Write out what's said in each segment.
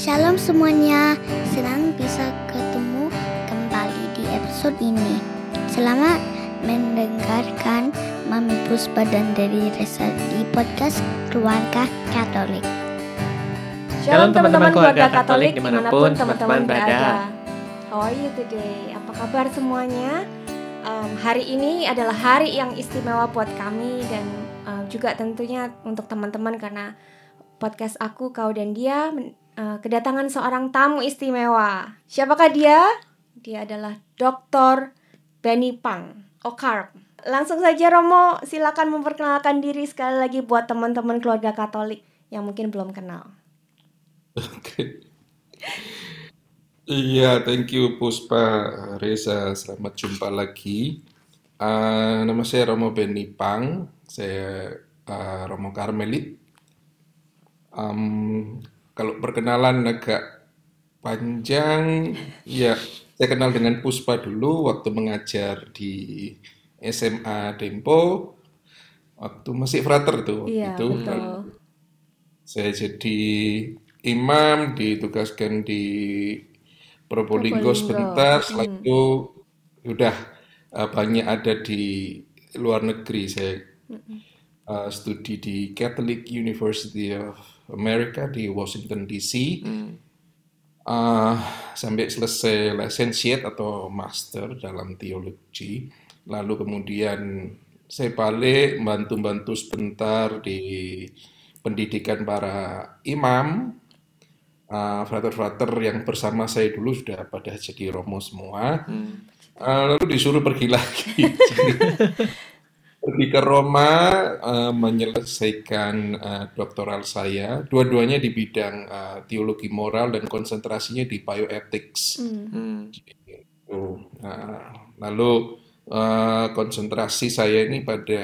Shalom semuanya, senang bisa ketemu kembali di episode ini. Selamat mendengarkan Mami Puspa dan dari Resa di podcast Keluarga Katolik. Shalom teman-teman keluarga Katolik di mana pun teman-teman berada. How are you today? Apa kabar semuanya? Um, hari ini adalah hari yang istimewa buat kami dan um, juga tentunya untuk teman-teman karena podcast aku, kau dan dia men- uh, kedatangan seorang tamu istimewa. Siapakah dia? Dia adalah Dr. Benny Pang, Okarp. Langsung saja Romo, silakan memperkenalkan diri sekali lagi buat teman-teman keluarga Katolik yang mungkin belum kenal. Oke. Iya, thank you Puspa Reza. Selamat jumpa lagi. Uh, nama saya Romo Beni Pang. Saya uh, Romo Karmelit. Um, kalau perkenalan agak panjang, ya saya kenal dengan Puspa dulu waktu mengajar di SMA Dempo. Waktu masih frater tuh Iya, itu. betul. Saya jadi imam, ditugaskan di Probolinggo Probolinggo. sebentar, setelah itu udah uh, banyak ada di luar negeri. Saya uh, studi di Catholic University of America di Washington DC. Uh, sampai selesai licensiate atau master dalam teologi. Lalu kemudian saya balik bantu-bantu sebentar di pendidikan para imam. Uh, frater-frater yang bersama saya dulu sudah pada jadi romo semua. Uh, lalu disuruh pergi lagi. Pergi ke Roma uh, menyelesaikan uh, doktoral saya. Dua-duanya di bidang uh, teologi moral dan konsentrasinya di bioethics. Gitu. Nah, lalu uh, konsentrasi saya ini pada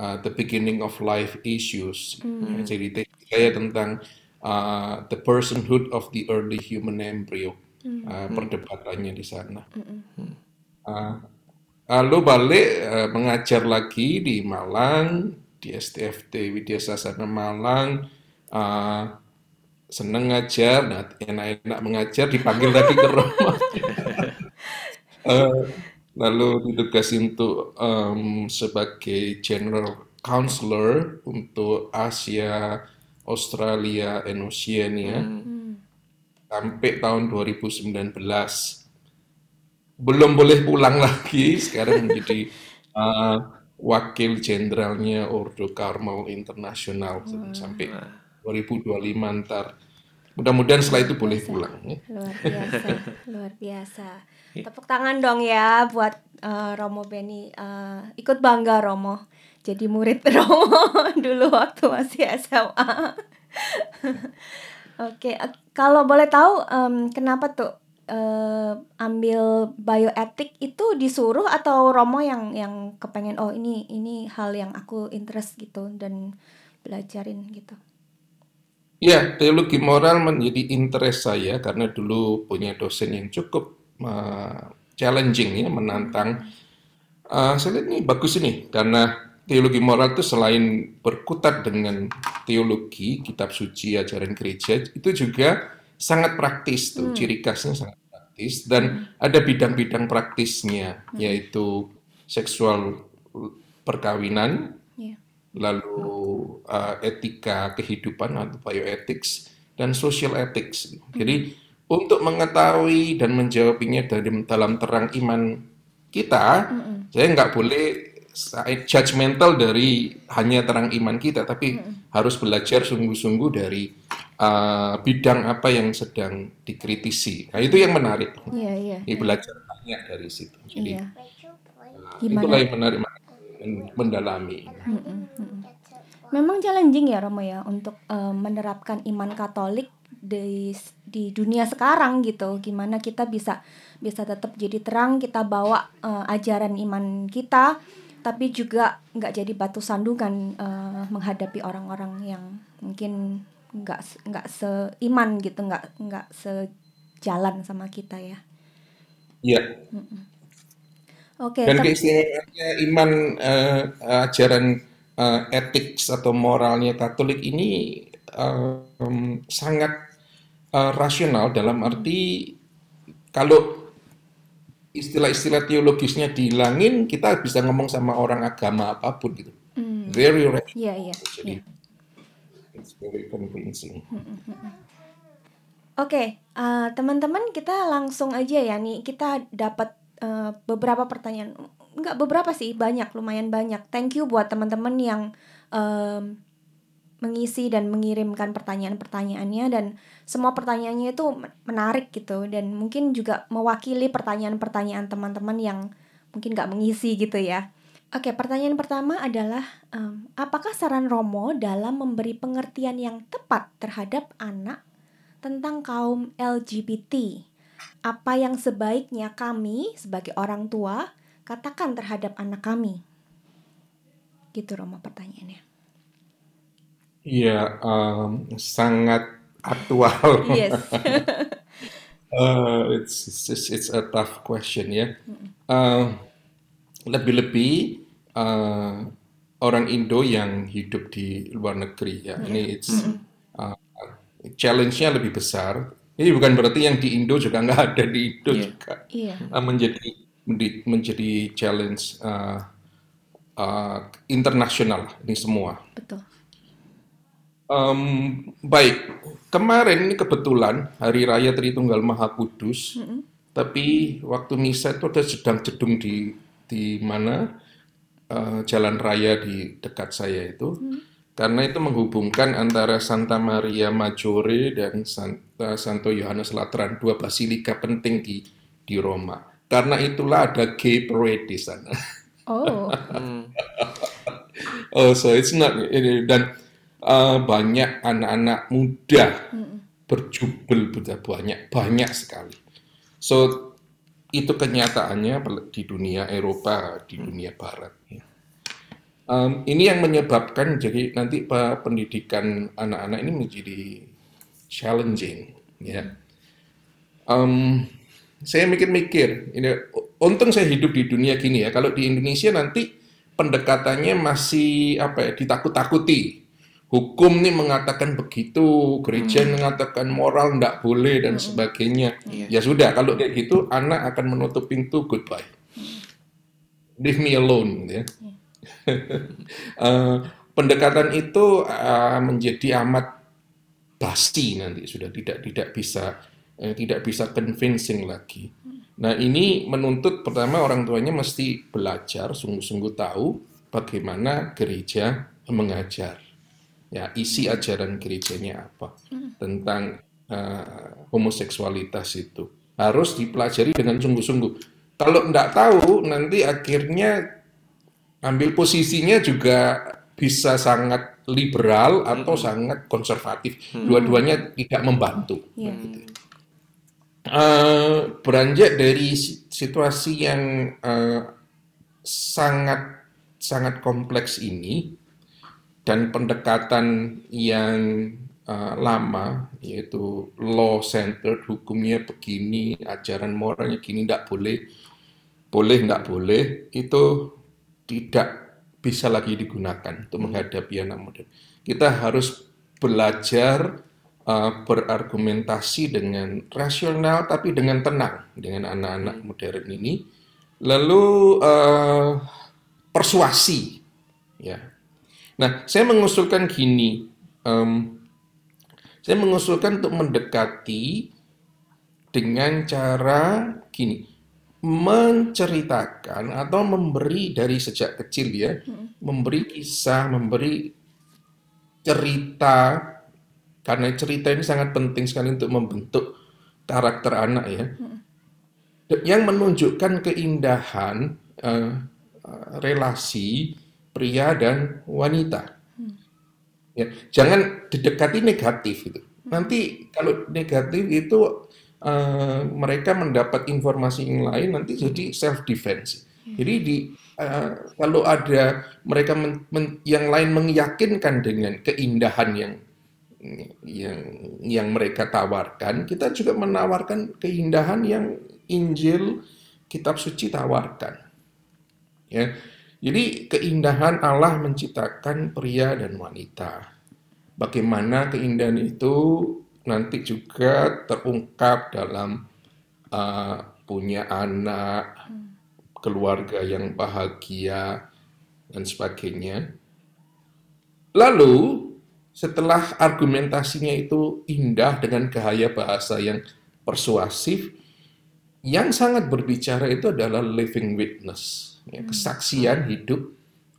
uh, the beginning of life issues. Ya, jadi saya tentang uh, the personhood of the early human embryo. Uh, perdebatannya di sana. Uh, lalu balik uh, mengajar lagi di Malang di STFT Widya Sasana Malang. Uh, seneng ngajar, nah enak-enak mengajar dipanggil lagi ke Roma. Eh, lalu ditugasi untuk em, sebagai General Counselor untuk Asia, Australia, and Oceania sampai tahun 2019. Belum boleh pulang lagi, sekarang menjadi eh, wakil jenderalnya Ordo Carmel Internasional sampai 2025 ntar. Mudah-mudahan setelah itu boleh pulang. ya. Luar biasa, luar biasa. Tepuk tangan dong ya buat eh, Romo Beni. Eh, ikut bangga Romo. Jadi murid Romo dulu waktu masih SMA. Oke, eh, kalau boleh tahu em, kenapa tuh eh, ambil bioetik itu disuruh atau Romo yang yang kepengen oh ini ini hal yang aku interest gitu dan belajarin gitu. Ya, teologi moral menjadi interest saya karena dulu punya dosen yang cukup uh, challenging ya, menantang. Uh, saya lihat ini bagus ini karena teologi moral itu selain berkutat dengan teologi, kitab suci, ajaran gereja, itu juga sangat praktis tuh, ciri khasnya sangat praktis. Dan ada bidang-bidang praktisnya yaitu seksual perkawinan, Iya. lalu uh, etika kehidupan atau bioethics dan social ethics. Jadi untuk mengetahui dan menjawabnya dari dalam terang iman kita, saya nggak boleh judgmental dari hanya terang iman kita, tapi harus belajar sungguh-sungguh dari uh, bidang apa yang sedang dikritisi. Nah itu yang menarik. Iya, iya. Ini belajar banyak dari situ. Jadi Iya. uh, itulah yang menarik men- mendalami. Memang challenging ya Romo ya untuk eh, menerapkan iman Katolik di di dunia sekarang gitu. Gimana kita bisa bisa tetap jadi terang kita bawa eh, ajaran iman kita, tapi juga nggak jadi batu sandungan eh, menghadapi orang-orang yang mungkin nggak nggak seiman gitu, nggak nggak sejalan sama kita ya. Iya. Oke, Dan tep- keistimewaannya iman eh, ajaran eh, etik atau moralnya Katolik ini em, sangat uh, rasional dalam arti kalau istilah-istilah teologisnya dihilangin, kita bisa ngomong sama orang agama apa pun gitu. Hmm. Very rational. Iya, iya. Jadi iya. it's very convincing. Oke, eh, teman-teman kita langsung aja ya nih. Kita dapat eh, beberapa pertanyaan. Enggak beberapa sih, banyak, lumayan banyak. Thank you buat teman-teman yang em, mengisi dan mengirimkan pertanyaan-pertanyaannya dan semua pertanyaannya itu men- menarik gitu dan mungkin juga mewakili pertanyaan-pertanyaan teman-teman yang mungkin nggak mengisi gitu ya. Oke, pertanyaan pertama adalah em, apakah saran Romo dalam memberi pengertian yang tepat terhadap anak tentang kaum LGBT? Apa yang sebaiknya kami sebagai orang tua katakan terhadap anak kami? Gitu Romo pertanyaannya. Iya, um, sangat aktual. Yes. Uh, it's, it's it's a tough question ya. Lebih-lebih uh, orang Indo yang hidup di luar negeri ya. Ini it's uh, challenge-nya lebih besar. Ini bukan berarti yang di Indo juga nggak ada di Indo Iya. juga Iya. uh, menjadi menjadi, menjadi challenge uh, uh, internasional ini semua. Betul. Em, baik, kemarin ini kebetulan Hari Raya Tritunggal Maha Kudus, tapi waktu misa itu ada sedang jedung di di mana eh, jalan raya di dekat saya itu, karena itu menghubungkan antara Santa Maria Maggiore dan Santa Santo Yohanes Lateran, dua basilika penting di di Roma. Karena itulah ada gay parade di sana. Oh. Hmm. Oh, so it's not ini dan uh, banyak anak-anak muda berjubel betul banyak banyak sekali. So itu kenyataannya di dunia Eropa, di dunia Barat. Um, ini yang menyebabkan jadi nanti pe- pendidikan anak-anak ini menjadi challenging, ya. Um, saya mikir-mikir, ini untung saya hidup di dunia gini ya. Kalau di Indonesia nanti pendekatannya masih apa ya, ditakut-takuti. Hukum nih mengatakan begitu, gereja mengatakan moral ndak boleh dan sebagainya. Iya. Ya sudah, kalau kayak gitu anak akan menutup pintu goodbye. Leave me alone, gitu ya. Eh, pendekatan itu eh, menjadi amat basi nanti sudah tidak tidak bisa eh, tidak bisa convincing lagi. Nah ini menuntut pertama orang tuanya mesti belajar sungguh-sungguh tahu bagaimana gereja mengajar. Ya isi ajaran gerejanya apa tentang eh, homoseksualitas itu harus dipelajari dengan sungguh-sungguh. Kalau tidak tahu nanti akhirnya ambil posisinya juga bisa sangat liberal atau sangat konservatif. Dua-duanya tidak membantu. Iya. Eh, beranjak dari si- situasi yang eh, sangat sangat kompleks ini dan pendekatan yang eh, lama yaitu law centered hukumnya begini ajaran moralnya gini tidak boleh boleh tidak boleh itu tidak bisa lagi digunakan untuk menghadapi anak muda. Kita harus belajar uh, berargumentasi dengan rasional tapi dengan tenang dengan anak-anak modern ini. Lalu uh, persuasi, ya. Nah, saya mengusulkan gini, em, saya mengusulkan untuk mendekati dengan cara gini, menceritakan atau memberi dari sejak kecil ya, memberi kisah, memberi cerita, karena cerita ini sangat penting sekali untuk membentuk karakter anak ya, yang menunjukkan keindahan eh, relasi pria dan wanita. Ya, jangan didekati negatif itu. Nanti kalau negatif itu eh, mereka mendapat informasi yang lain nanti jadi self defense. Jadi di eh, kalau ada mereka men- men- yang lain meyakinkan dengan keindahan yang yang yang mereka tawarkan, kita juga menawarkan keindahan yang Injil kitab suci tawarkan. Ya. Jadi keindahan Allah menciptakan pria dan wanita. Bagaimana keindahan itu nanti juga terungkap dalam uh, punya anak, keluarga yang bahagia, dan sebagainya. Lalu setelah argumentasinya itu indah dengan gaya bahasa yang persuasif, yang sangat berbicara itu adalah living witness, ya, kesaksian hidup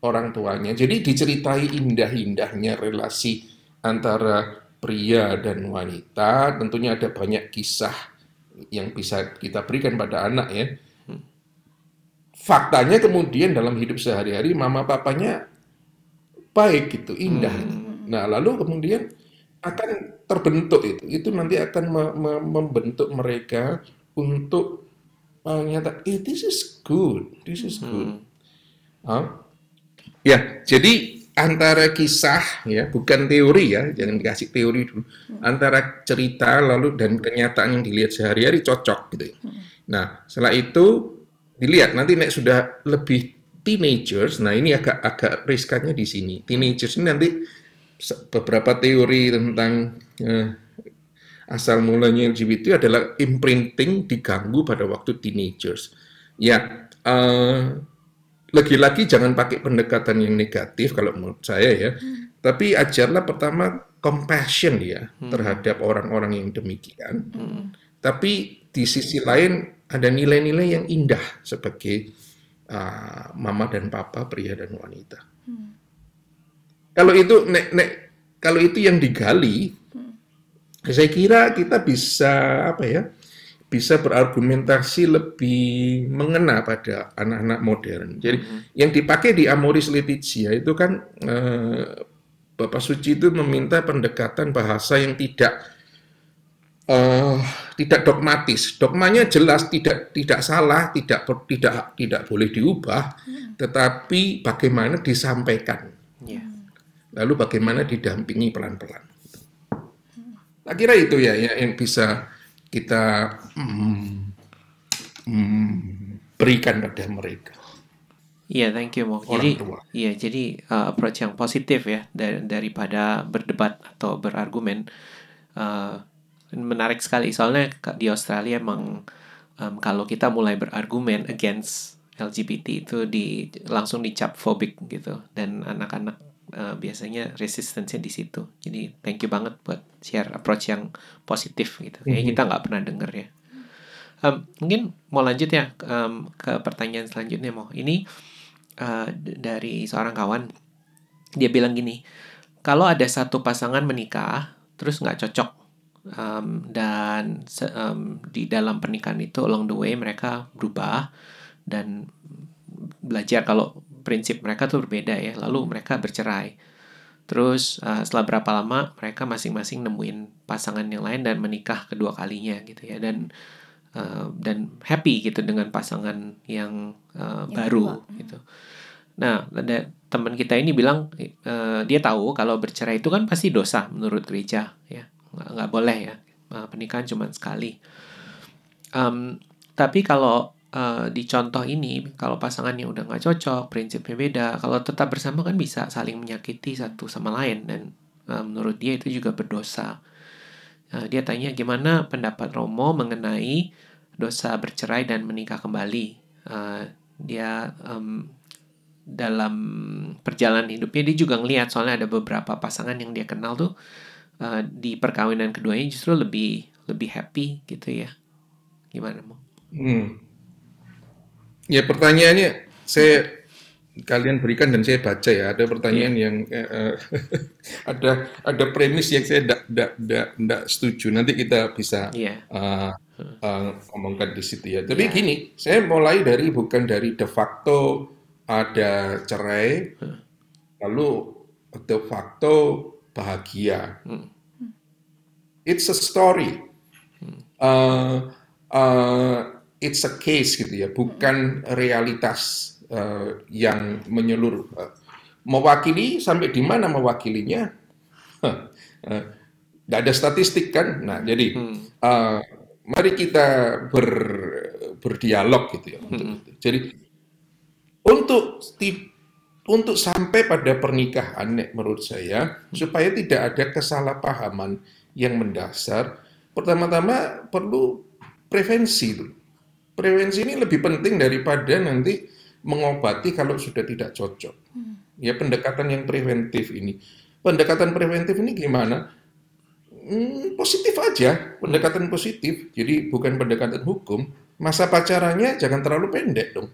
orang tuanya. Jadi diceritai indah-indahnya relasi antara pria dan wanita. Tentunya ada banyak kisah yang bisa kita berikan pada anak ya. Faktanya kemudian dalam hidup sehari-hari mama papanya baik gitu, indah. Hmm. Nah, lalu kemudian akan terbentuk itu. Itu nanti akan me me membentuk mereka untuk menyatakan, eh, this is good, this is good. Hmm. Huh? Ya, jadi antara kisah ya, bukan teori ya, jangan dikasih teori dulu. Hmm. Antara cerita lalu dan kenyataan yang dilihat sehari-hari cocok gitu. Ya. Hmm. Nah, setelah itu dilihat nanti nek sudah lebih teenagers, nah ini agak agak riskannya di sini. Teenagers ini nanti beberapa teori tentang eh, asal mulanya LGBT adalah imprinting diganggu pada waktu teenagers. Ya, uh, lagi-lagi jangan pakai pendekatan yang negatif kalau menurut saya ya. Hmm. Tapi ajarlah pertama compassion ya hmm. terhadap orang-orang yang demikian. Hmm. Tapi di sisi lain ada nilai-nilai yang indah sebagai uh, mama dan papa, pria dan wanita. Hmm. Kalau itu nek, nek kalau itu yang digali. Saya kira kita bisa apa ya? bisa berargumentasi lebih mengena pada anak-anak modern. Jadi mm -hmm. yang dipakai di Amoris Laetitia itu kan eh, Bapak Suci itu meminta pendekatan bahasa yang tidak eh, tidak dogmatis. Dogmanya jelas tidak tidak salah, tidak tidak tidak boleh diubah, mm. tetapi bagaimana disampaikan. Yeah. Lalu bagaimana didampingi pelan-pelan. Tak kira itu ya, ya yang bisa kita mm, mm, berikan pada mereka. Iya, yeah, thank you, Mo. Jadi, iya, yeah, jadi uh, approach yang positif ya dar daripada berdebat atau berargumen. Uh, menarik sekali soalnya di Australia emang um, kalau kita mulai berargumen against LGBT itu di langsung dicap fobik gitu dan anak-anak uh, biasanya resistensinya di situ. Jadi thank you banget buat share approach yang positif gitu. Kayaknya mm-hmm. kita nggak pernah denger ya. Um, mungkin mau lanjut ya um, ke pertanyaan selanjutnya mau. Ini uh, dari seorang kawan dia bilang gini, kalau ada satu pasangan menikah terus nggak cocok um, dan um, di dalam pernikahan itu along the way mereka berubah dan belajar kalau prinsip mereka tuh berbeda ya lalu mereka bercerai. Terus uh, setelah berapa lama mereka masing-masing nemuin pasangan yang lain dan menikah kedua kalinya gitu ya dan uh, dan happy gitu dengan pasangan yang, uh, yang baru kedua. gitu. Nah ada teman kita ini bilang uh, dia tahu kalau bercerai itu kan pasti dosa menurut gereja ya nggak, nggak boleh ya uh, pernikahan cuma sekali. Um, tapi kalau uh, di contoh ini kalau pasangannya udah nggak cocok prinsipnya beda kalau tetap bersama kan bisa saling menyakiti satu sama lain dan uh, menurut dia itu juga berdosa uh, dia tanya gimana pendapat Romo mengenai dosa bercerai dan menikah kembali uh, dia um, dalam perjalanan hidupnya dia juga ngelihat soalnya ada beberapa pasangan yang dia kenal tuh uh, di perkawinan keduanya justru lebih lebih happy gitu ya gimana mau? Hmm. Ya pertanyaannya saya kalian berikan dan saya baca ya ada pertanyaan yeah. yang uh, ada ada premis yang saya tidak setuju nanti kita bisa yeah. Iya. uh, uh, ngomongkan di situ ya. Tapi yeah. gini saya mulai dari bukan dari de facto ada cerai huh. lalu de facto bahagia. Hmm. It's a story. Hmm. Uh, uh, it's a case gitu ya, bukan realitas uh, yang menyeluruh. Uh, mewakili sampai di mana mewakilinya? Huh, uh, ada statistik kan? Nah, jadi uh, mari kita ber, berdialog gitu ya. Untuk, hmm. Jadi untuk untuk sampai pada pernikahan menurut saya supaya tidak ada kesalahpahaman yang mendasar, pertama-tama perlu prevensi dulu. Prevensi ini lebih penting daripada nanti mengobati kalau sudah tidak cocok. Ya pendekatan yang preventif ini. Pendekatan preventif ini gimana? Hmm, positif aja, pendekatan positif. Jadi bukan pendekatan hukum. Masa pacarannya jangan terlalu pendek dong.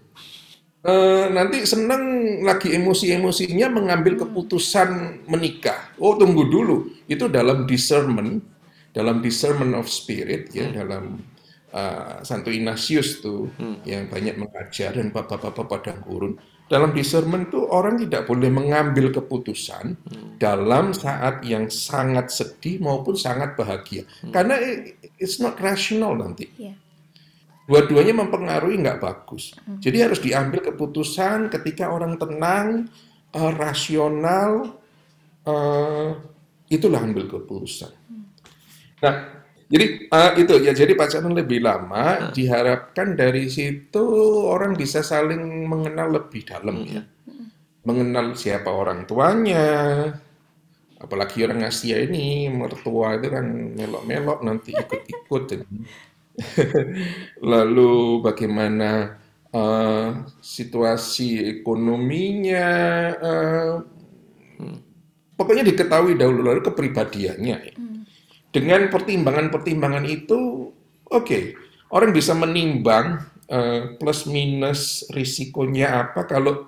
Eh, nanti senang lagi emosi-emosinya mengambil keputusan menikah. Oh tunggu dulu, itu dalam discernment, dalam discernment of spirit ya, dalam uh, Santo Ignatius tuh yang banyak mengajar dan bapak-bapak padang gurun. Dalam discernment tuh orang tidak boleh mengambil keputusan dalam saat yang sangat sedih maupun sangat bahagia, karena i- it's not rational nanti Iya. dua-duanya mempengaruhi nggak bagus. Jadi harus diambil keputusan ketika orang tenang, eh, rasional, eh, itulah ambil keputusan. Nah, jadi eh, itu ya jadi pacaran lebih lama diharapkan dari situ orang bisa saling mengenal lebih dalam ya, mengenal siapa orang tuanya. Apalagi orang Asia ini mertua itu kan melok-melok nanti ikut-ikut. Lalu bagaimana eh, situasi ekonominya, eh, pokoknya diketahui dahulu lalu kepribadiannya. ya. Dengan pertimbangan-pertimbangan itu, oke, orang bisa menimbang eh, plus minus risikonya apa kalau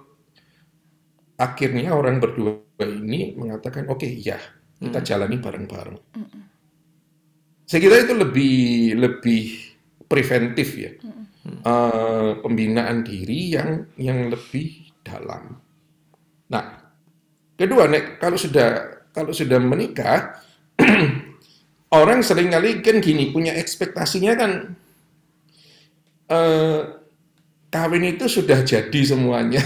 akhirnya orang berdua ini mengatakan oke ya kita jalani bareng-bareng. Saya kira itu lebih lebih preventif ya, Eh, pembinaan diri yang yang lebih dalam. Nah, kedua nek kalau sudah kalau sudah menikah, orang sering kali kan gini punya ekspektasinya kan eh, kawin itu sudah jadi semuanya,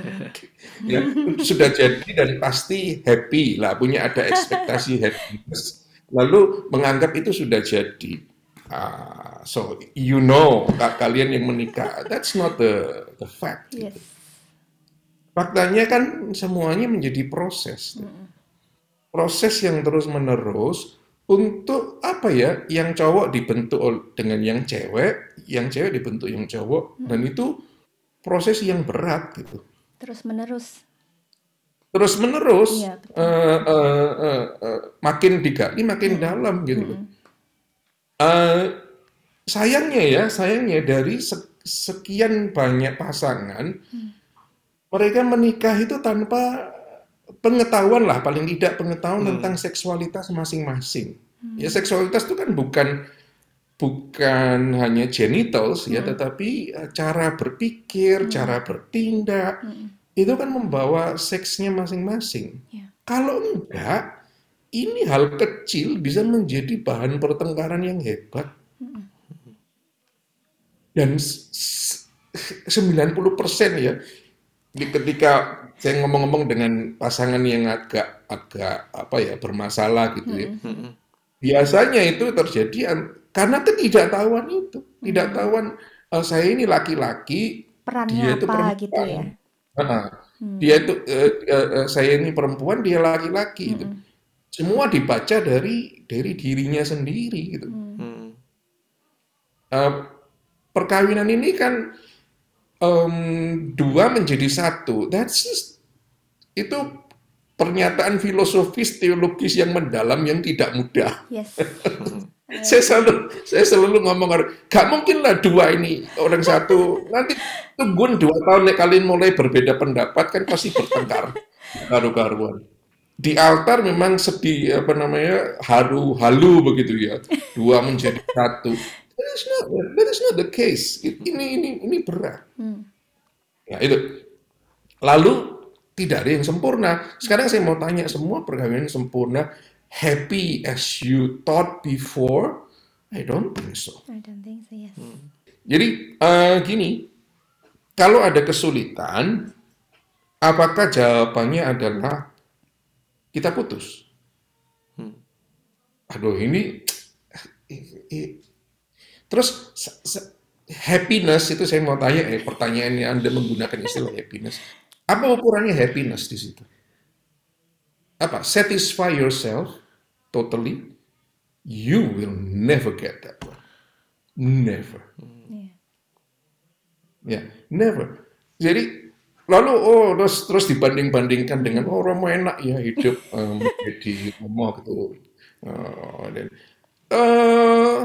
ya sudah jadi dan pasti happy lah punya ada ekspektasi happiness, lalu menganggap itu sudah jadi. Ah, so you know ka- kalian yang menikah, that's not the the fact. Yes. Faktanya kan semuanya menjadi proses. Proses yang terus-menerus untuk apa ya? Yang cowok dibentuk dengan yang cewek, yang cewek dibentuk yang cowok, dan itu proses yang berat gitu. Terus menerus. Terus-menerus, Iya, betul. eh, eh, eh, eh, makin digali makin dalam gitu loh. Eh, sayangnya ya, sayangnya dari se- sekian banyak pasangan, mereka menikah itu tanpa pengetahuan lah, paling tidak pengetahuan tentang seksualitas masing-masing. Ya seksualitas itu kan bukan bukan hanya genitals ya, tetapi eh, cara berpikir, cara bertindak itu kan membawa seksnya masing-masing. Ya. Kalau enggak, ini hal kecil bisa menjadi bahan pertengkaran yang hebat. Dan s- s- 90% ya, ketika saya ngomong-ngomong dengan pasangan yang agak agak apa ya bermasalah gitu ya, biasanya itu terjadi karena ketidaktahuan itu, ketidaktahuan eh, saya ini laki-laki, Perannya dia itu apa perempuan. gitu ya. Ah, dia itu eh, eh, eh, saya ini perempuan, dia laki-laki gitu. Semua dibaca dari dari dirinya sendiri gitu. Hmm. Eh, perkawinan ini kan em, dua menjadi satu. That's just- itu pernyataan filosofis teologis yang mendalam yang tidak mudah. Yes. saya selalu saya selalu ngomong gak mungkin lah dua ini orang satu. Nanti tungguin dua tahun kalian mulai berbeda pendapat kan pasti bertengkar. Karu-karuan. Di altar memang sedih apa namanya haru halu begitu ya. Dua menjadi satu. That is not that is not the case. Ini ini ini berat. Ya itu. Lalu tidak ada yang sempurna. Sekarang saya mau tanya semua perkawinan sempurna happy as you thought before? I don't think so. I don't think so, yes. jadi eh, gini, kalau ada kesulitan, apakah jawabannya adalah kita putus? Aduh ini, terus se- se- happiness itu saya mau tanya, eh, pertanyaannya Anda menggunakan istilah happiness, apa ukurannya happiness di situ? Apa? Satisfy yourself totally, you will never get that one. Never. Iya. Ya, never. Jadi lalu oh terus terus dibanding-bandingkan dengan oh Romo enak ya hidup um, di Romo gitu. Oh, dan eh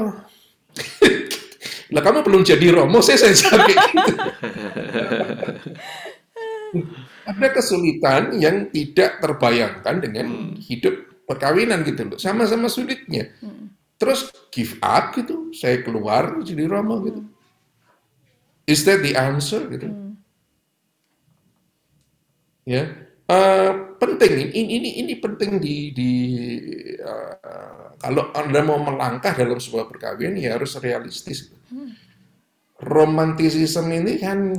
lah kamu belum jadi Romo, saya saya gitu. Ada kesulitan yang tidak terbayangkan dengan hidup perkawinan gitu loh. Sama-sama sulitnya. Terus give up gitu, saya keluar jadi Romo gitu. Is that the answer gitu? Ya, Eh, penting ini ini ini penting di di eh, kalau anda mau melangkah dalam sebuah perkawinan ya harus realistis. Romantisisme ini kan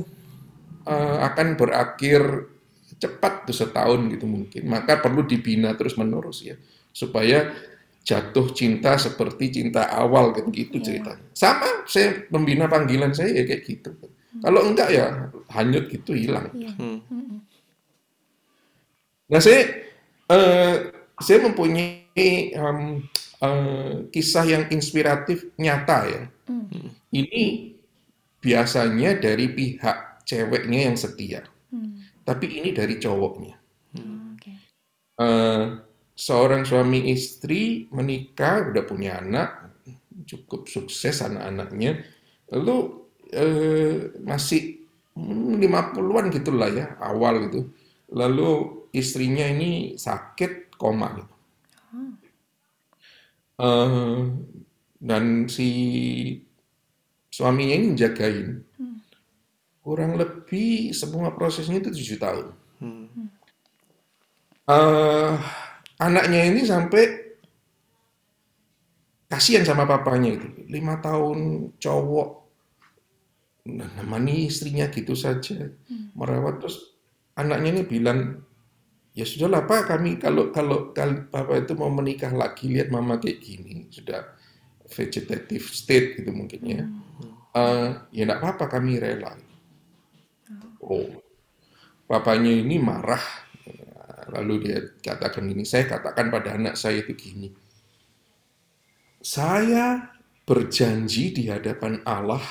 eh, akan berakhir cepat tuh setahun gitu mungkin. Maka perlu dibina terus menerus ya supaya jatuh cinta seperti cinta awal gitu gitu ceritanya. Sama saya membina panggilan saya ya kayak gitu. Kalau enggak ya hanyut gitu hilang. Iya. Hmm. Nah, saya eh, saya mempunyai em, eh, kisah yang inspiratif nyata ya. Ini biasanya dari pihak ceweknya yang setia, Hmm. tapi ini dari cowoknya. Oke. Eh, seorang suami istri menikah, udah punya anak, cukup sukses anak-anaknya, lalu eh, masih hmm, 50-an gitulah ya, awal gitu. Lalu istrinya ini sakit koma gitu. Eh, dan si suaminya ini jagain. Kurang lebih semua prosesnya itu tujuh tahun. Eh, anaknya ini sampai kasihan sama papanya itu. Lima tahun cowok nah, nemani istrinya gitu saja merawat. Terus anaknya ini bilang ya sudahlah pak kami kalau kalau kalau papa itu mau menikah lagi lihat mama kayak gini sudah vegetative state gitu mungkin ya. Eh, ya enggak apa-apa kami rela oh papanya ini marah. Lalu dia katakan ini saya katakan pada anak saya itu gini saya berjanji di hadapan Allah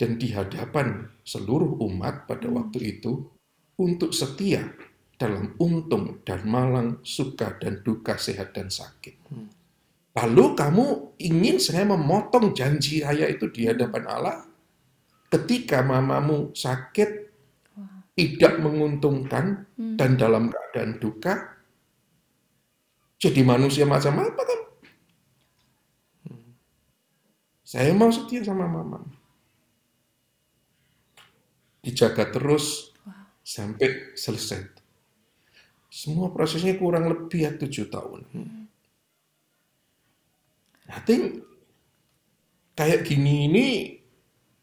dan di hadapan seluruh umat pada waktu itu untuk setia dalam untung dan malang, suka dan duka, sehat dan sakit. Lalu kamu ingin saya memotong janji saya itu di hadapan Allah ketika mamamu sakit, tidak menguntungkan dan dalam keadaan duka, jadi manusia macam apa kan? Saya mau setia sama mama. Dijaga terus sampai selesai. Semua prosesnya kurang lebih ya tujuh tahun. I think kayak gini ini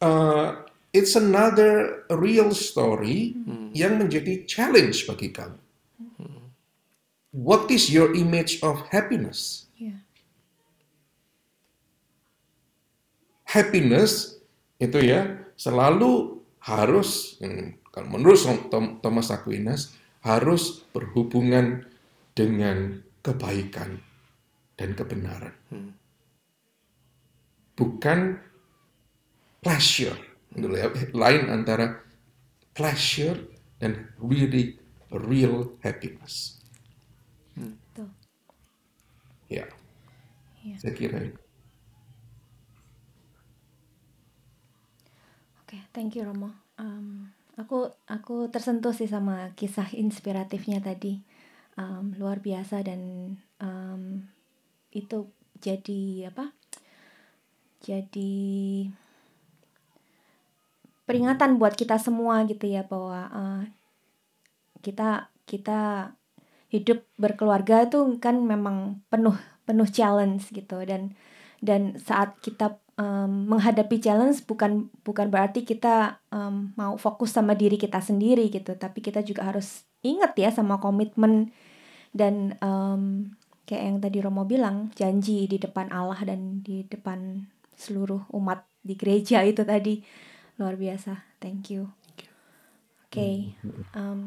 uh, it's another real story yang menjadi challenge bagi kamu. What is your image of happiness? Iya. happiness itu ya selalu harus hmm, kalau menurut Tom- Thomas Aquinas harus berhubungan dengan kebaikan dan kebenaran. Bukan pleasure. Gitu ya. Lain antara pleasure dan really real happiness. Tuh. Ya. Iya. Saya kira itu. Oke, thank you Romo. Um, aku aku tersentuh sih sama kisah inspiratifnya tadi. Um, luar biasa dan um, itu jadi apa? Jadi peringatan buat kita semua gitu ya bahwa uh, kita kita hidup berkeluarga tuh kan memang penuh penuh challenge gitu. Dan dan saat kita em, menghadapi challenge bukan bukan berarti kita em, mau fokus sama diri kita sendiri gitu. Tapi kita juga harus ingat ya sama komitmen dan em, kayak yang tadi Romo bilang janji di depan Allah dan di depan seluruh umat di gereja itu tadi luar biasa thank you oke em,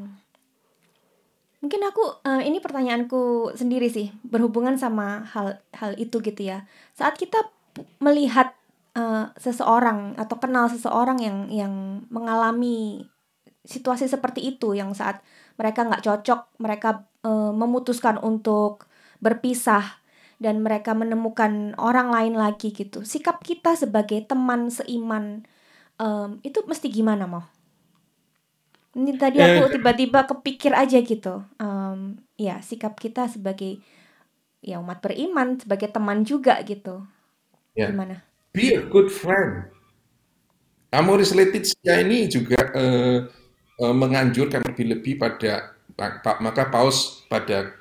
Mungkin aku uh, ini pertanyaanku sendiri sih berhubungan sama hal hal itu gitu ya. Saat kita melihat uh, seseorang atau kenal seseorang yang yang mengalami situasi seperti itu yang saat mereka nggak cocok, mereka uh, memutuskan untuk berpisah dan mereka menemukan orang lain lagi gitu. Sikap kita sebagai teman seiman um, itu mesti gimana mau? Ini tadi aku eh. tiba-tiba kepikir aja gitu. Um, ya sikap kita sebagai ya umat beriman, sebagai teman juga gitu. Yeah. Gimana? Be a good friend. Amoris Laetitia ini juga uh, uh, menganjurkan lebih-lebih pada maka Paus pada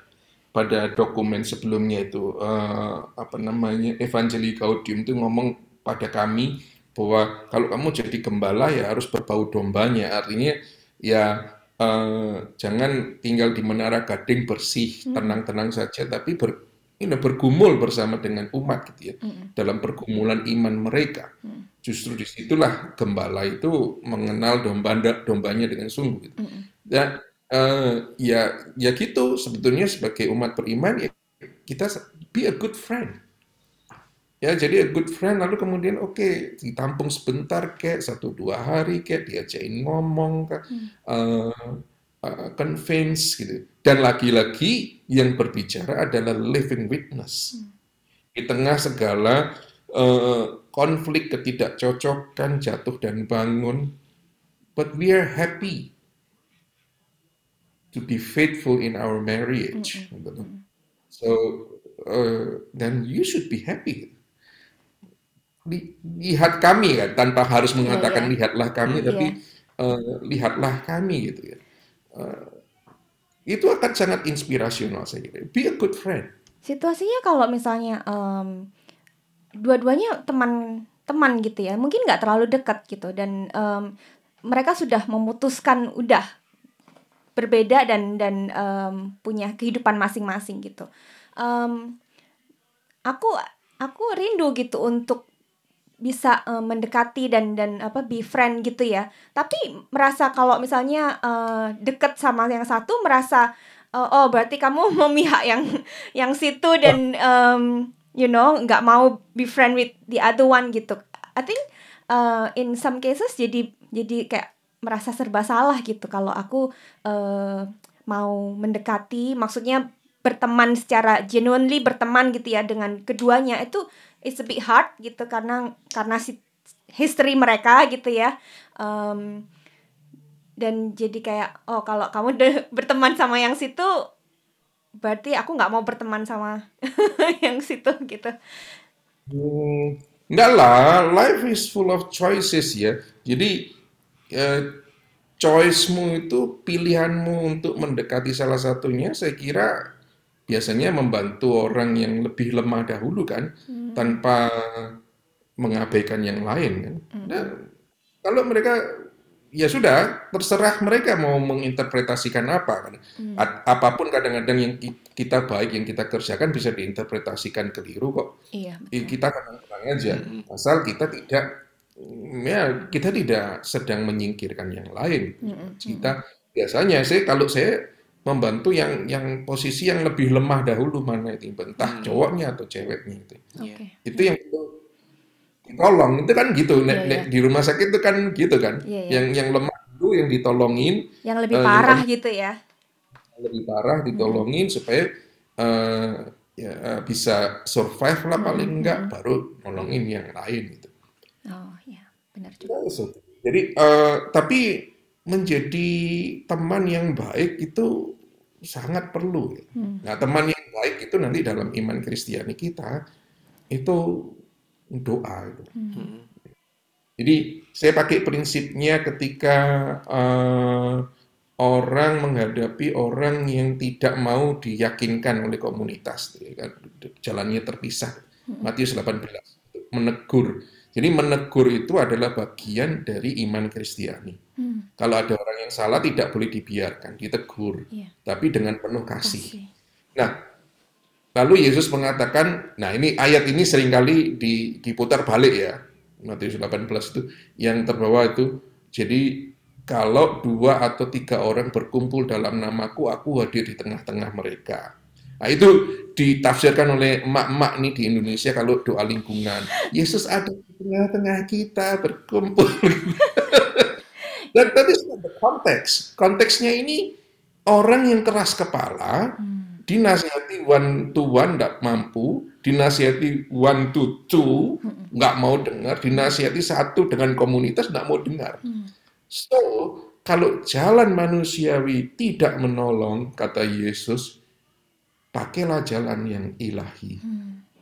pada dokumen sebelumnya itu uh, apa namanya Evangelii Gaudium itu ngomong pada kami bahwa kalau kamu jadi gembala ya harus berbau dombanya artinya ya uh, jangan tinggal di menara gading bersih hmm. tenang-tenang saja tapi ber, ini bergumul bersama dengan umat gitu ya hmm. dalam pergumulan iman mereka hmm. justru di situlah gembala itu mengenal domba dombanya dengan sungguh gitu. hmm. dan uh, ya ya gitu sebetulnya sebagai umat beriman ya kita be a good friend Ya, jadi a good friend lalu kemudian oke okay, ditampung sebentar kayak satu dua hari kayak diajain ngomong kayak hmm. uh, uh, convince gitu. Dan lagi-lagi yang berbicara adalah living witness. Hmm. Di tengah segala uh, konflik ketidakcocokan jatuh dan bangun, but we are happy to be faithful in our marriage. Hmm. Gitu. So uh, then you should be happy lihat kami kan tanpa harus iya, mengatakan yeah, yeah. lihatlah kami yeah. tapi uh, lihatlah kami gitu ya. Uh, itu akan sangat inspirasional saya kira. Be a good friend. Situasinya kalau misalnya um, dua-duanya teman teman gitu ya. Mungkin nggak terlalu dekat gitu dan um, mereka sudah memutuskan udah berbeda dan dan um, punya kehidupan masing-masing gitu. Um, aku aku rindu gitu untuk bisa uh, mendekati dan dan apa be friend gitu ya. Tapi merasa kalau misalnya uh, deket sama yang satu merasa uh, oh berarti kamu memihak yang yang situ dan um, you know nggak mau be friend with the other one gitu. I think uh, in some cases jadi jadi kayak merasa serba salah gitu kalau aku uh, mau mendekati maksudnya berteman secara genuinely berteman gitu ya dengan keduanya. Itu it's a bit hard gitu karena karena si history mereka gitu ya. Um, dan jadi kayak oh kalau kamu udah berteman sama yang situ berarti aku nggak mau berteman sama yang situ gitu. Hmm, lah life is full of choices ya. Jadi eh, choicemu itu pilihanmu untuk mendekati salah satunya saya kira biasanya membantu orang yang lebih lemah dahulu kan hmm. tanpa mengabaikan yang lain kan. Hmm. Dan kalau mereka ya sudah terserah mereka mau menginterpretasikan apa kan. Hmm. Apa pun kadang-kadang yang kita baik yang kita kerjakan bisa diinterpretasikan keliru kok. Iya, betul. Kita tenang-tenang aja hmm. asal kita tidak ya kita tidak sedang menyingkirkan yang lain. Hmm. Kita biasanya sih kalau saya membantu yang yang posisi yang lebih lemah dahulu mana itu entah hmm. cowoknya atau ceweknya itu okay. itu yang itu ditolong itu kan gitu yeah, yeah. di rumah sakit itu kan gitu kan yeah, yeah. yang yang lemah dulu yang ditolongin yang lebih uh, parah yang, gitu ya lebih parah ditolongin hmm. supaya uh, ya bisa survive lah paling hmm. enggak hmm. baru nolongin yang lain gitu oh ya benar juga jadi uh, tapi menjadi teman yang baik itu sangat perlu. Hmm. Nah, teman yang baik itu nanti dalam iman Kristiani kita itu doa itu. Hmm. Jadi saya pakai prinsipnya ketika uh, orang menghadapi orang yang tidak mau diyakinkan oleh komunitas, ya kan, jalannya terpisah. Hmm. Matius 18 menegur. Jadi menegur itu adalah bagian dari iman Kristiani. Hmm. Kalau ada orang yang salah tidak boleh dibiarkan, ditegur, yeah. tapi dengan penuh kasih. kasih. Nah, lalu Yesus mengatakan, nah ini ayat ini sering kali diputar balik ya, Matius 18 itu yang terbawa itu, jadi kalau dua atau tiga orang berkumpul dalam namaku, aku hadir di tengah-tengah mereka. Nah, itu ditafsirkan oleh emak-emak nih di Indonesia kalau doa lingkungan. Yesus ada di tengah-tengah kita berkumpul. Dan tadi konteks. Konteksnya ini orang yang keras kepala, hmm. dinasihati one to one tidak mampu, dinasihati one to two hmm. nggak mau dengar, dinasihati satu dengan komunitas nggak mau dengar. Hmm. So kalau jalan manusiawi tidak menolong, kata Yesus, pakailah jalan yang ilahi.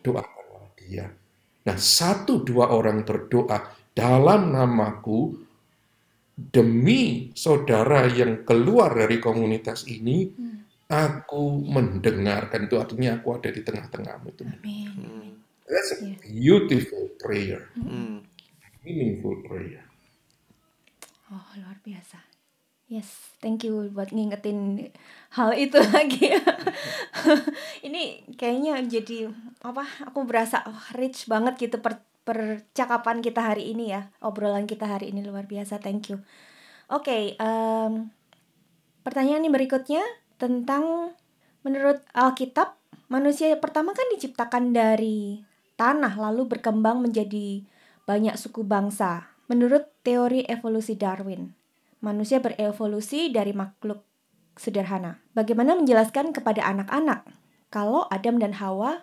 Doakanlah dia. Nah, satu dua orang berdoa dalam namaku, demi saudara yang keluar dari komunitas ini, hmm. aku mendengarkan itu artinya aku ada di tengah-tengahmu itu. Amin. That's a iya. beautiful prayer, hmm. meaningful prayer. Oh luar biasa. Yes, thank you buat ngingetin hal itu lagi. Ini kayaknya jadi apa? Aku berasa oh, rich banget gitu per percakapan kita hari ini ya obrolan kita hari ini luar biasa thank you oke okay, um, pertanyaan yang berikutnya tentang menurut Alkitab manusia pertama kan diciptakan dari tanah lalu berkembang menjadi banyak suku bangsa menurut teori evolusi Darwin manusia berevolusi dari makhluk sederhana bagaimana menjelaskan kepada anak-anak kalau Adam dan Hawa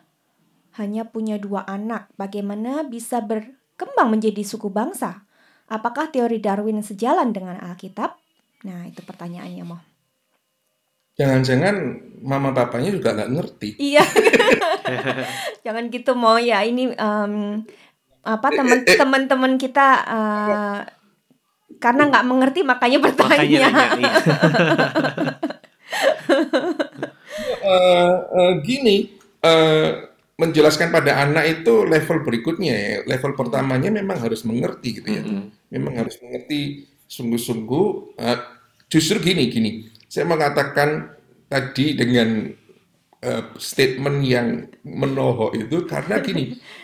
hanya punya dua anak, bagaimana bisa berkembang menjadi suku bangsa? Apakah teori Darwin sejalan dengan Alkitab? Nah, itu pertanyaannya, Mo. Jangan-jangan mama papanya juga nggak ngerti. Iya. Jangan gitu, Mo. Ya, ini um, apa teman-teman kita uh, karena nggak mengerti makanya bertanya. Makanya uh, uh, gini, uh, menjelaskan pada anak itu level berikutnya ya. Level pertamanya memang harus mengerti gitu ya. Mm -hmm. Memang harus mengerti sungguh-sungguh. Uh, justru gini gini. Saya mengatakan tadi dengan uh, statement yang menohok itu karena gini.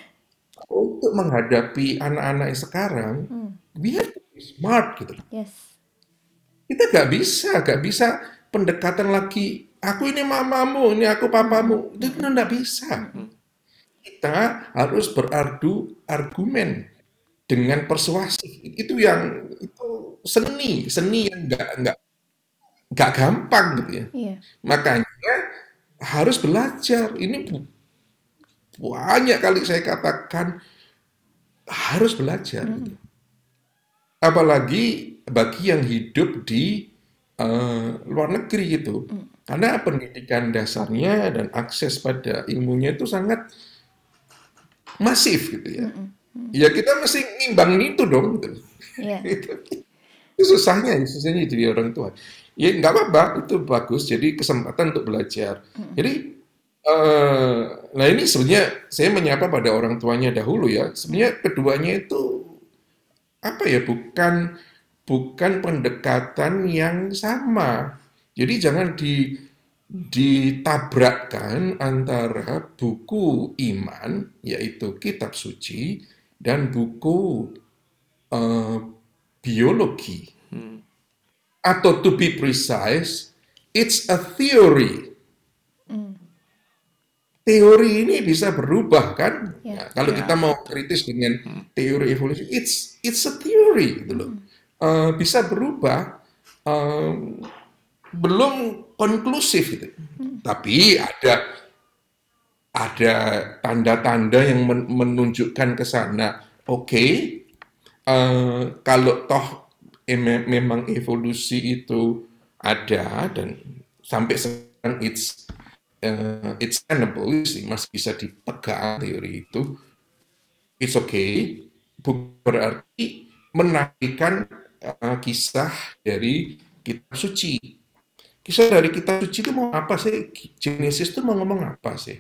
untuk menghadapi anak-anak yang sekarang, mm. we have to be smart gitu. Yes. Kita gak bisa, gak bisa pendekatan lagi. Aku ini mamamu, ini aku papamu. Itu nggak bisa. Mm kita harus berardu argumen dengan persuasif itu yang itu seni seni yang nggak nggak nggak gampang gitu ya iya. makanya harus belajar ini banyak kali saya katakan harus belajar hmm. gitu. Apalagi bagi yang hidup di uh, luar negeri itu hmm. karena pendidikan dasarnya dan akses pada ilmunya itu sangat masif gitu ya. Mm -hmm. Ya kita mesti ngimbangin itu dong. Gitu. Yeah. itu, itu susahnya, susahnya jadi orang tua. Ya nggak apa-apa, itu bagus. Jadi kesempatan untuk belajar. Mm -hmm. Jadi uh, nah ini sebenarnya saya menyapa pada orang tuanya dahulu ya. Sebenarnya keduanya itu apa ya? Bukan bukan pendekatan yang sama. Jadi jangan di ditabrakkan antara buku iman, yaitu kitab suci, dan buku uh, biologi. Hmm. Atau to be precise, it's a theory. Teori ini bisa berubah kan? Yeah. Nah, kalau yeah. kita mau kritis dengan hmm. teori evolusi, it's it's a theory gitu loh. Uh, bisa berubah. Uh, belum konklusif gitu. Hmm. Tapi ada ada tanda-tanda yang menunjukkan ke sana. Oke, okay, uh, eh, kalau toh em memang evolusi itu ada dan sampai sekarang it's uh, it's tenable sih masih bisa dipegang teori itu. It's okay, bukan berarti menafikan uh, kisah dari kitab suci Kisah dari kitab suci itu mau apa sih? Genesis itu mau ngomong apa sih?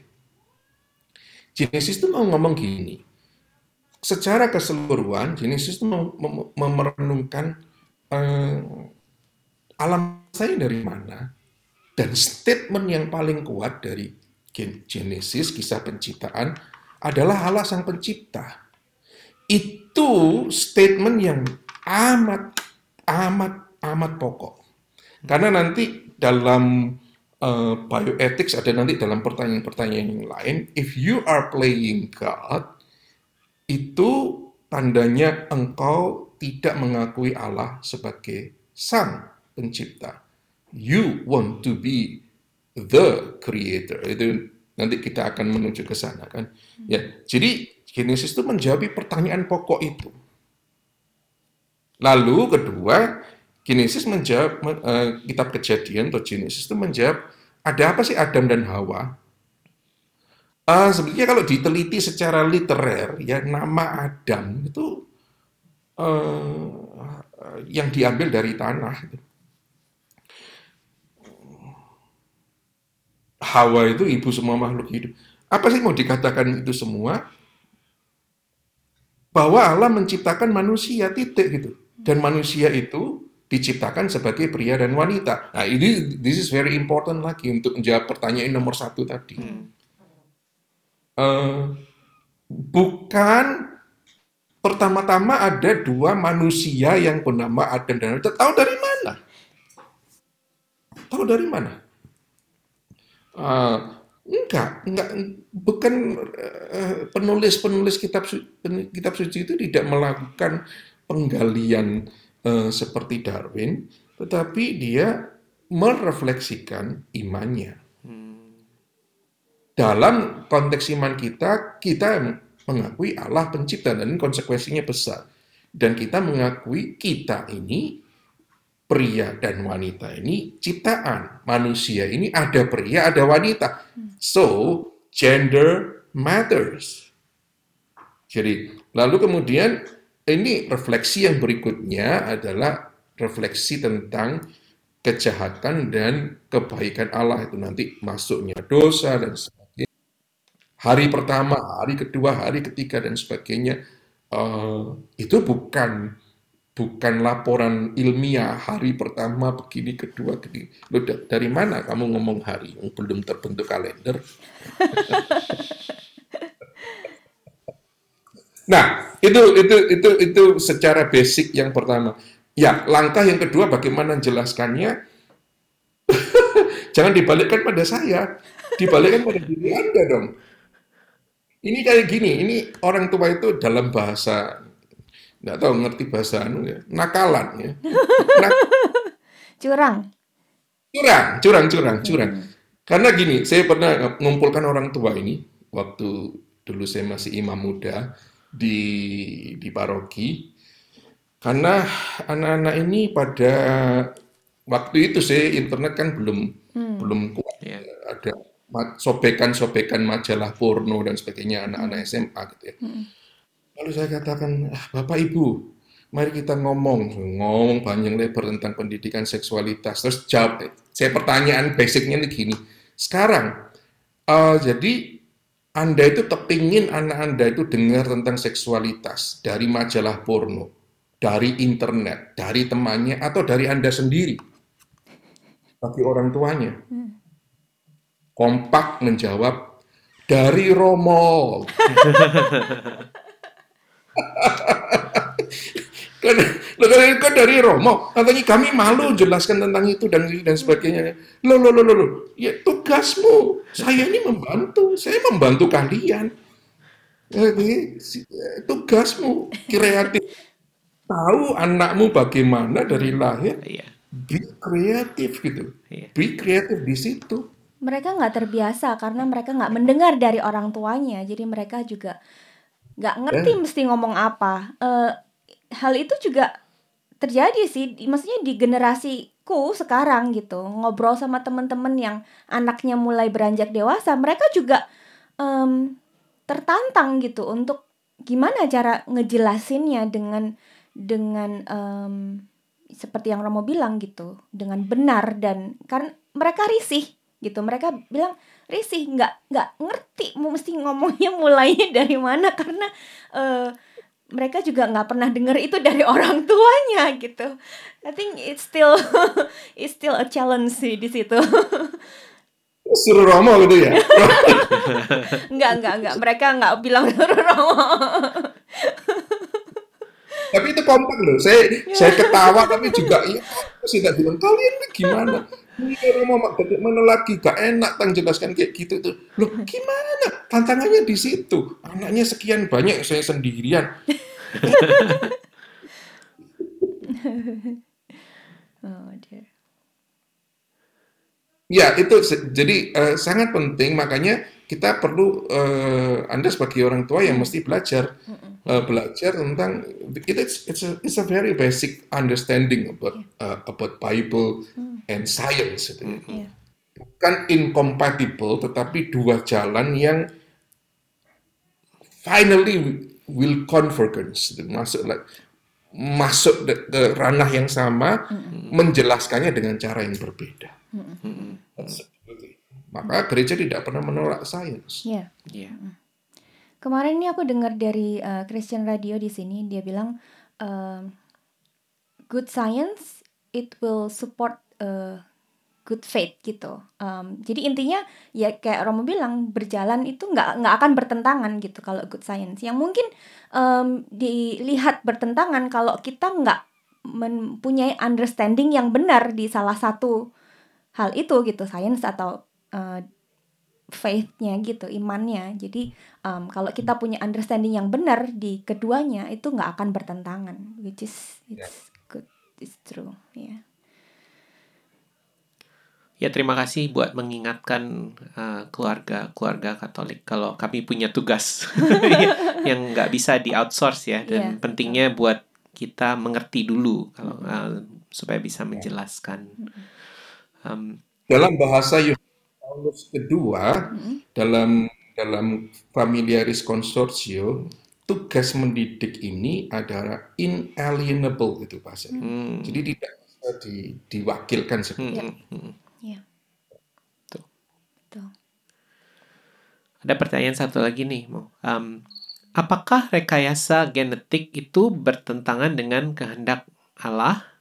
Genesis itu mau ngomong gini. Secara keseluruhan, Genesis itu mau memerenungkan eh, alam saya dari mana. Dan statement yang paling kuat dari Genesis, kisah penciptaan, adalah Allah sang pencipta. Itu statement yang amat, amat amat pokok. Karena nanti dalam uh, bioethics ada nanti dalam pertanyaan-pertanyaan yang lain, if you are playing God, itu tandanya engkau tidak mengakui Allah sebagai sang pencipta. You want to be the creator. Itu nanti kita akan menuju ke sana kan. Ya, jadi Genesis itu menjawab pertanyaan pokok itu. Lalu kedua, Genesis menjawab uh, kitab Kejadian atau Genesis itu menjawab ada apa sih Adam dan Hawa? Uh, sebenarnya kalau diteliti secara literer ya nama Adam itu uh, yang diambil dari tanah. Hawa itu ibu semua makhluk hidup. Apa sih mau dikatakan itu semua? Bahwa Allah menciptakan manusia titik gitu. Dan manusia itu diciptakan sebagai pria dan wanita. Nah ini this is very important lagi untuk menjawab pertanyaan nomor satu tadi. Hmm. Uh, bukan pertama-tama ada dua manusia yang bernama Adam dan Hawa. Tahu dari mana? Tahu dari mana? Uh, enggak, enggak, bukan uh, penulis-penulis kitab kitab suci itu tidak melakukan penggalian uh, seperti Darwin, tetapi dia merefleksikan imannya. Dalam konteks iman kita, kita mengakui Allah pencipta dan konsekuensinya besar. Dan kita mengakui kita ini pria dan wanita ini ciptaan. Manusia ini ada pria, ada wanita. So, gender matters. Jadi, lalu kemudian ini refleksi yang berikutnya adalah refleksi tentang kejahatan dan kebaikan Allah itu nanti masuknya dosa dan sebagainya. Hari pertama, hari kedua, hari ketiga dan sebagainya uh, itu bukan bukan laporan ilmiah hari pertama begini kedua begini. Loh, dari mana kamu ngomong hari yang belum terbentuk kalender? Nah, itu itu itu itu secara basic yang pertama. Ya, langkah yang kedua bagaimana menjelaskannya? Jangan dibalikkan pada saya, dibalikkan pada diri Anda dong. Ini kayak gini, ini orang tua itu dalam bahasa nggak tahu ngerti bahasa anu ya, nakalan ya. Nak curang. Curang, curang, curang, curang. Hmm. Karena gini, saya pernah mengumpulkan orang tua ini waktu dulu saya masih imam muda di di paroki karena anak-anak ini pada waktu itu sih internet kan belum hmm. belum kuat yeah. ada sobekan-sobekan majalah porno dan sebagainya anak-anak SMA gitu ya. Hmm. Lalu saya katakan, ah, Bapak Ibu, mari kita ngomong, ngomong panjang lebar tentang pendidikan seksualitas. Terus jawab, saya pertanyaan basicnya nih gini, sekarang, uh, jadi anda itu kepingin anak Anda itu dengar tentang seksualitas dari majalah porno, dari internet, dari temannya, atau dari Anda sendiri, bagi orang tuanya. Kompak menjawab, dari Romo. kan, kan dari Romo. Katanya kami malu jelaskan tentang itu dan dan sebagainya. Lo lo lo lo ya tugasmu saya ini membantu. Saya membantu kalian. Jadi tugasmu kreatif. Tahu anakmu bagaimana dari lahir? Iya. be kreatif gitu. Iya. be kreatif di situ. Mereka nggak terbiasa karena mereka nggak mendengar dari orang tuanya. Jadi mereka juga nggak ngerti eh. mesti ngomong apa uh, hal itu juga terjadi sih maksudnya di generasiku sekarang gitu ngobrol sama temen-temen yang anaknya mulai beranjak dewasa mereka juga um, tertantang gitu untuk gimana cara ngejelasinnya dengan dengan um, seperti yang Romo bilang gitu dengan benar dan karena mereka risih gitu mereka bilang risih nggak nggak ngerti mesti ngomongnya mulainya dari mana karena uh, mereka juga nggak pernah dengar itu dari orang tuanya gitu. I think it's still it's still a challenge sih di situ. Suruh Romo gitu ya? enggak, enggak, enggak. Mereka enggak bilang suruh Romo. Tapi itu kompak loh. Saya saya ketawa tapi juga iya saya tidak bilang kalian gimana? Ini Romo bagaimana lagi gak enak tang jelaskan kayak gitu tuh. Loh gimana? Tantangannya di situ. Anaknya sekian banyak saya sendirian. Oh dear. Ya, itu jadi eh, sangat penting makanya kita perlu eh, Anda sebagai orang tua yang mesti belajar eh, belajar tentang it's it's a, it's a very basic understanding about eh, about Bible and science gitu ya. Iya. Bukan incompatible tetapi dua jalan yang finally will convergence gitu. masuk like, masuk de- ke ranah yang sama menjelaskannya dengan cara yang berbeda. Absolutely. Maka gereja tidak pernah menolak sains. Iya. Iya. Kemarin ini aku dengar dari uh, Christian Radio di sini dia bilang um, good science it will support uh, good faith gitu. Um, jadi intinya ya kayak Romo bilang berjalan itu nggak nggak akan bertentangan gitu kalau good science. Yang mungkin um, dilihat bertentangan kalau kita nggak mempunyai understanding yang benar di salah satu hal itu gitu, science atau uh, faith-nya gitu, imannya. Jadi um, kalau kita punya understanding yang benar di keduanya itu nggak akan bertentangan, which is it's good, it's true, ya. Ya terima kasih buat mengingatkan uh, keluarga-keluarga Katolik kalau kami punya tugas yang nggak bisa di outsource ya dan Iya. pentingnya buat kita mengerti dulu kalau uh, supaya bisa menjelaskan. Um, Dalam bahasa Yohanes Paulus kedua dalam dalam Familiaris Consortio tugas mendidik ini adalah inalienable itu bahasanya. hmm, Jadi tidak bisa di, diwakilkan seperti hmm, hmm. Iya. Tuh. Betul. Ada pertanyaan satu lagi nih, Mo. Um, apakah rekayasa genetik itu bertentangan dengan kehendak Allah?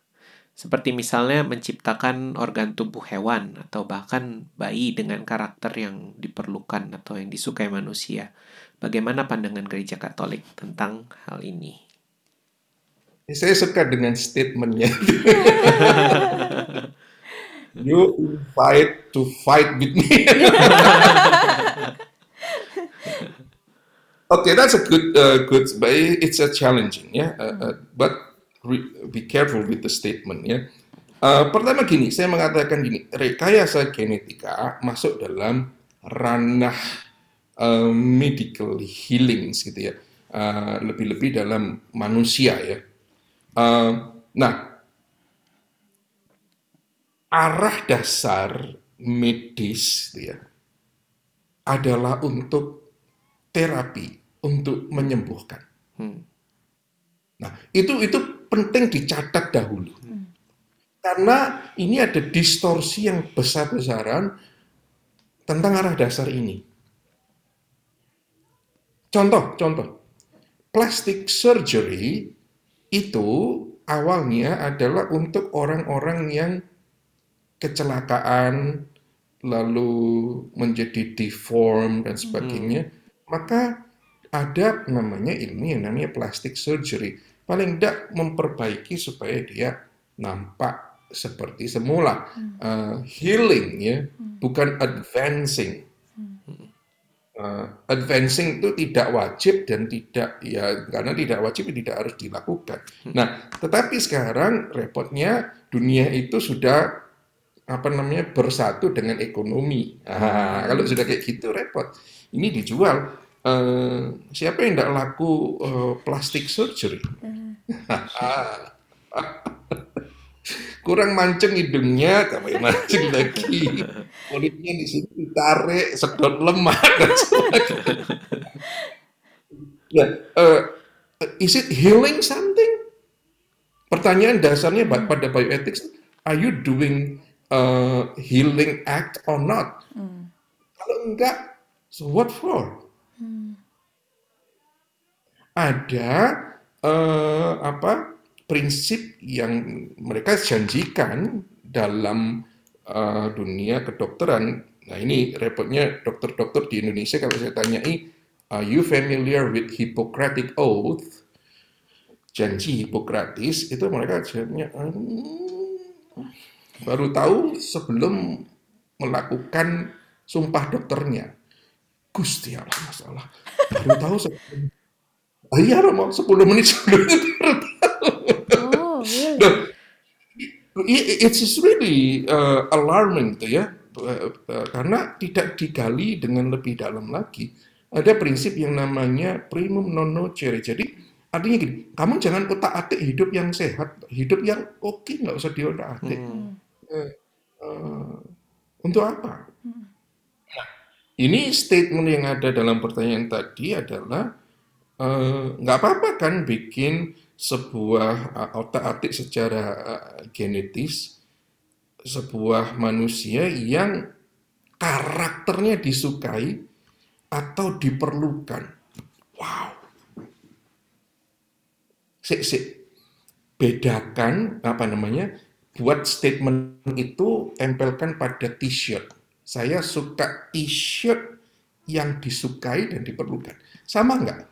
Seperti misalnya menciptakan organ tubuh hewan atau bahkan bayi dengan karakter yang diperlukan atau yang disukai manusia. Bagaimana pandangan gereja Katolik tentang hal ini? Saya suka dengan statementnya. you invite to fight with me. okay, that's a good, uh, good, but it's a challenging, ya. Uh, uh, but be careful with the statement, ya. Uh, pertama gini, saya mengatakan gini, rekayasa genetika masuk dalam ranah uh, medical healing, gitu ya. Uh, lebih-lebih dalam manusia, ya. Uh, nah, arah dasar medis gitu ya, adalah untuk terapi, untuk menyembuhkan. Hmm. Nah, itu itu penting dicatat dahulu. Karena ini ada distorsi yang besar-besaran tentang arah dasar ini. Contoh, contoh. Plastic surgery itu awalnya adalah untuk orang-orang yang kecelakaan lalu menjadi deform dan sebagainya, maka ada namanya ilmu yang namanya plastic surgery. Paling tidak memperbaiki supaya dia nampak seperti semula. Uh, healing ya, bukan advancing. Uh, advancing itu tidak wajib dan tidak ya karena tidak wajib tidak harus dilakukan. Nah, tetapi sekarang repotnya dunia itu sudah apa namanya bersatu dengan ekonomi. Nah, kalau sudah kayak gitu repot. Ini dijual. Eh, siapa yang tidak laku eh, plastik surgery? Kurang mancing hidungnya, kami mancing lagi. Kulitnya di sini ditarik, sedot lemak dan sebagainya. Ya, eh, is it healing something? Pertanyaan dasarnya ba- pada bioethics, are you doing uh, healing act or not? Kalau enggak, so what for? Ada eh, apa prinsip yang mereka janjikan dalam eh, dunia kedokteran. Nah ini repotnya dokter-dokter di Indonesia kalau saya tanyai, are you familiar with Hippocratic Oath? janji Hipokratis itu mereka jawabnya "Hmm, baru tahu sebelum melakukan sumpah dokternya. Gusti Allah masalah. Baru tahu Ah, iya Romo, 10 menit tahu. Oh, really? Nah, i- it's really uh, alarming gitu ya, Uh, uh, karena tidak digali dengan lebih dalam lagi. Ada prinsip yang namanya primum non nocere. Jadi artinya gini, kamu jangan otak atik hidup yang sehat, hidup yang oke nggak usah diotak atik. Hmm. Eh, eh, untuk apa? Nah, ini statement yang ada dalam pertanyaan tadi adalah eh, nggak apa-apa kan bikin sebuah eh, otak-atik secara eh, genetis sebuah manusia yang karakternya disukai atau diperlukan. Wow. Sik, sik. Bedakan apa namanya? Buat statement itu tempelkan pada t-shirt. Saya suka t-shirt yang disukai dan diperlukan. Sama nggak?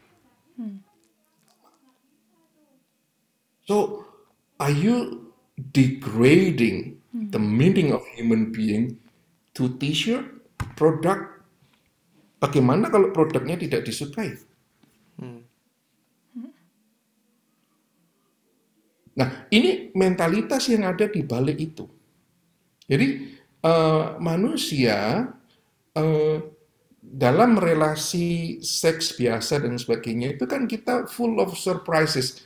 So, are you degrading the meaning of human being to t-shirt, produk? Bagaimana kalau produknya tidak disukai? Nah, ini mentalitas yang ada di balik itu. Jadi, eh, manusia eh, dalam relasi seks biasa dan sebagainya itu kan kita full of surprises.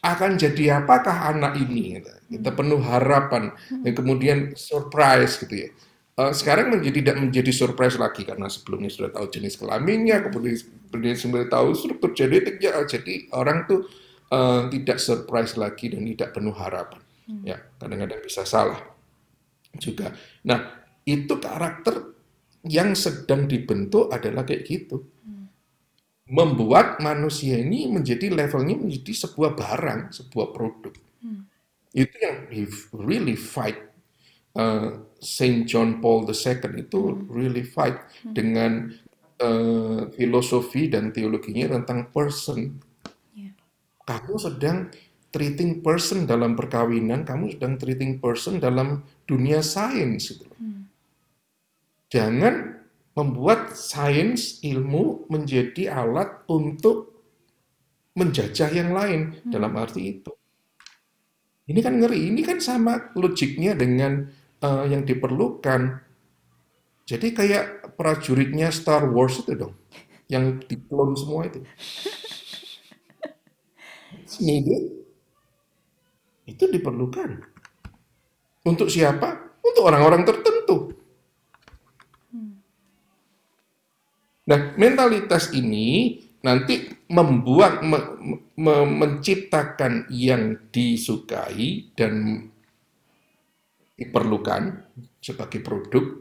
Akan jadi apakah anak ini? gitu. Kita penuh harapan dan kemudian surprise gitu ya. Eh, sekarang menjadi tidak menjadi surprise lagi karena sebelumnya sudah tahu jenis kelaminnya, kemudian kemudian sudah tahu struktur genetiknya, eh, jadi orang tuh eh, tidak surprise lagi dan tidak penuh harapan. Ya, kadang-kadang bisa salah juga. Nah, itu karakter yang sedang dibentuk adalah kayak gitu. Membuat manusia ini menjadi levelnya menjadi sebuah barang, sebuah produk. Itu yang he really fight. Uh, Saint John Paul II itu really fight dengan uh, filosofi dan teologinya tentang person. Kamu sedang treating person dalam perkawinan, kamu sedang treating person dalam dunia sains. Gitu. Jangan membuat sains ilmu menjadi alat untuk menjajah yang lain dalam arti itu. Ini kan ngeri, ini kan sama logiknya dengan eh, yang diperlukan. Jadi kayak prajuritnya Star Wars itu dong, yang diklon semua itu. Needed. Itu diperlukan. Untuk siapa? Untuk orang-orang tertentu. Nah, mentalitas ini nanti membuat me- me- menciptakan yang disukai dan diperlukan sebagai produk,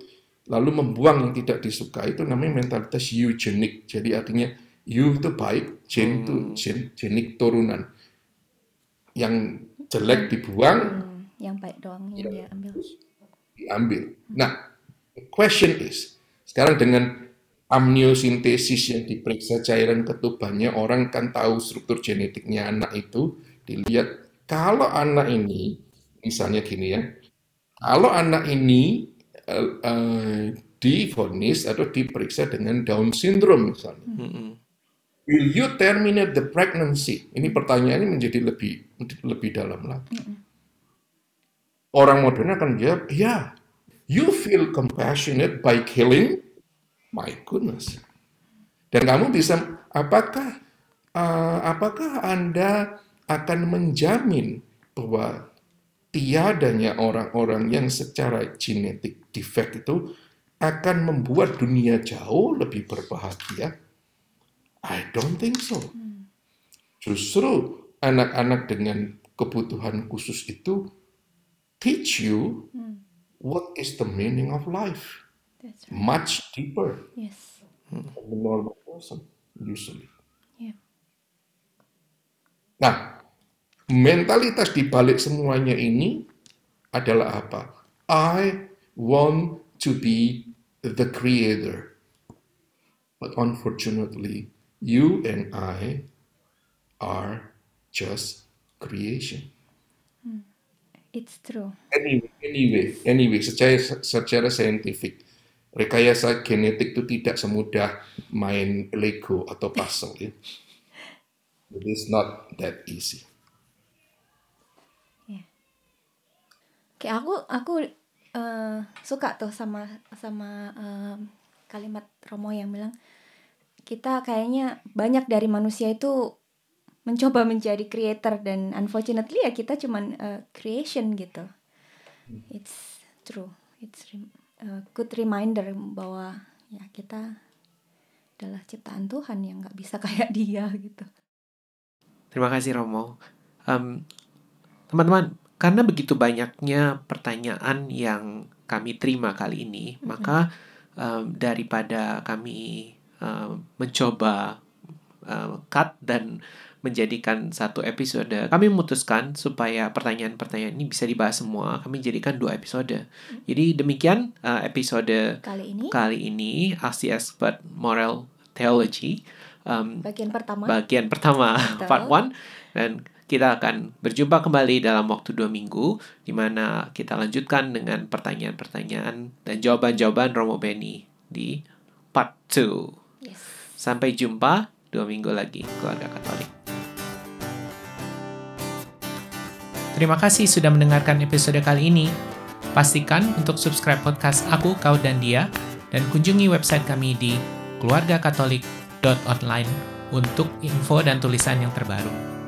lalu membuang yang tidak disukai itu namanya mentalitas eugenik. Jadi artinya you itu baik, gen itu gen, genik turunan. Yang jelek dibuang, Hmm, yang baik doang yang dia ambil. diambil. Nah, the question is, sekarang dengan amniosintesis yang diperiksa cairan ketubannya, orang kan tahu struktur genetiknya anak itu, dilihat kalau anak ini, misalnya gini ya, kalau anak ini eh, eh, divonis atau diperiksa dengan Down syndrome misalnya, Mm-mm. Will you terminate the pregnancy? Ini pertanyaannya menjadi lebih lebih dalam lagi. Orang modern akan jawab, ya, you feel compassionate by killing? My goodness. Dan kamu bisa, apakah uh, apakah Anda akan menjamin bahwa tiadanya orang-orang yang secara genetik defect itu akan membuat dunia jauh lebih berbahagia? I don't think so. Justru anak-anak dengan kebutuhan khusus itu teach you what is the meaning of life That's right. much deeper Yes. the normal person usually. Yeah. Nah, mentalitas di balik semuanya ini adalah apa? I want to be the creator. But unfortunately, you and I are just creation. It's true. Anyway, anyway, anyway, secara secara saintifik, rekayasa genetik itu tidak semudah main Lego atau puzzle ya. It is not that easy. Kayak aku aku eh, suka tuh sama sama em, kalimat Romo yang bilang kita kayaknya banyak dari manusia itu mencoba menjadi creator dan unfortunately ya kita cuman eh, creation gitu. It's true. It's rem- a good reminder bahwa ya kita adalah ciptaan Tuhan yang nggak bisa kayak dia gitu. Terima kasih Romo. Em, teman-teman, karena begitu banyaknya pertanyaan yang kami terima kali ini, maka em, daripada kami em, mencoba em, cut dan menjadikan satu episode, kami memutuskan supaya pertanyaan-pertanyaan ini bisa dibahas semua. Kami jadikan dua episode. Jadi demikian eh, episode Kali ini kali ini the Expert Moral Theology. Em, bagian pertama bagian pertama Betul. part 1 dan kita akan berjumpa kembali dalam waktu dua minggu di mana kita lanjutkan dengan pertanyaan-pertanyaan dan jawaban-jawaban Romo Beni di part 2. Sampai jumpa dua minggu lagi keluarga Katolik. Terima kasih sudah mendengarkan episode kali ini. Pastikan untuk subscribe podcast Aku, Kau, dan Dia dan kunjungi website kami di keluargakatolik.online untuk info dan tulisan yang terbaru.